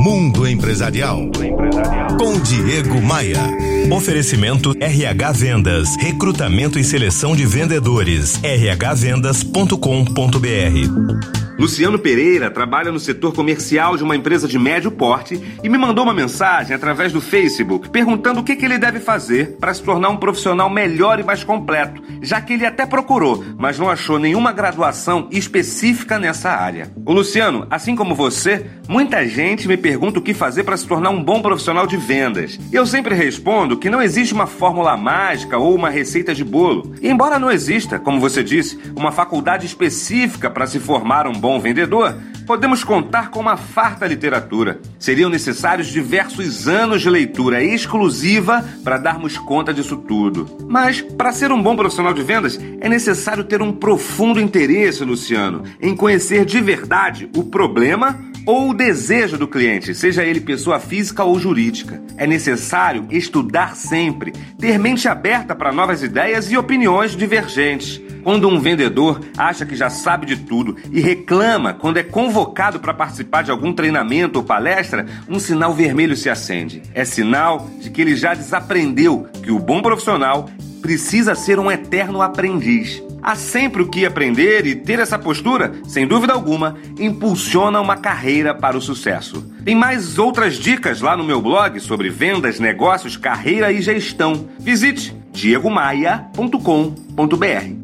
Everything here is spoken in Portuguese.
Mundo Empresarial. Com Diego Maia. Oferecimento RH Vendas. Recrutamento e seleção de vendedores. rhvendas.com.br. Luciano Pereira trabalha no setor comercial de uma empresa de médio porte e me mandou uma mensagem através do Facebook perguntando o que, que ele deve fazer para se tornar um profissional melhor e mais completo, já que ele até procurou, mas não achou nenhuma graduação específica nessa área. O Luciano, assim como você, muita gente me pergunta o que fazer para se tornar um bom profissional de vendas. Eu sempre respondo que não existe uma fórmula mágica ou uma receita de bolo. E embora não exista, como você disse, uma faculdade específica para se formar um bom vendedor, podemos contar com uma farta literatura. Seriam necessários diversos anos de leitura exclusiva para darmos conta disso tudo. Mas, para ser um bom profissional de vendas, é necessário ter um profundo interesse, Luciano, em conhecer de verdade o problema ou o desejo do cliente, seja ele pessoa física ou jurídica. É necessário estudar sempre, ter mente aberta para novas ideias e opiniões divergentes. Quando um vendedor acha que já sabe de tudo e reclama quando é convocado para participar de algum treinamento ou palestra, um sinal vermelho se acende. É sinal de que ele já desaprendeu que o bom profissional precisa ser um eterno aprendiz. Há sempre o que aprender e ter essa postura, sem dúvida alguma, impulsiona uma carreira para o sucesso. Tem mais outras dicas lá no meu blog sobre vendas, negócios, carreira e gestão. Visite diegomaia.com.br.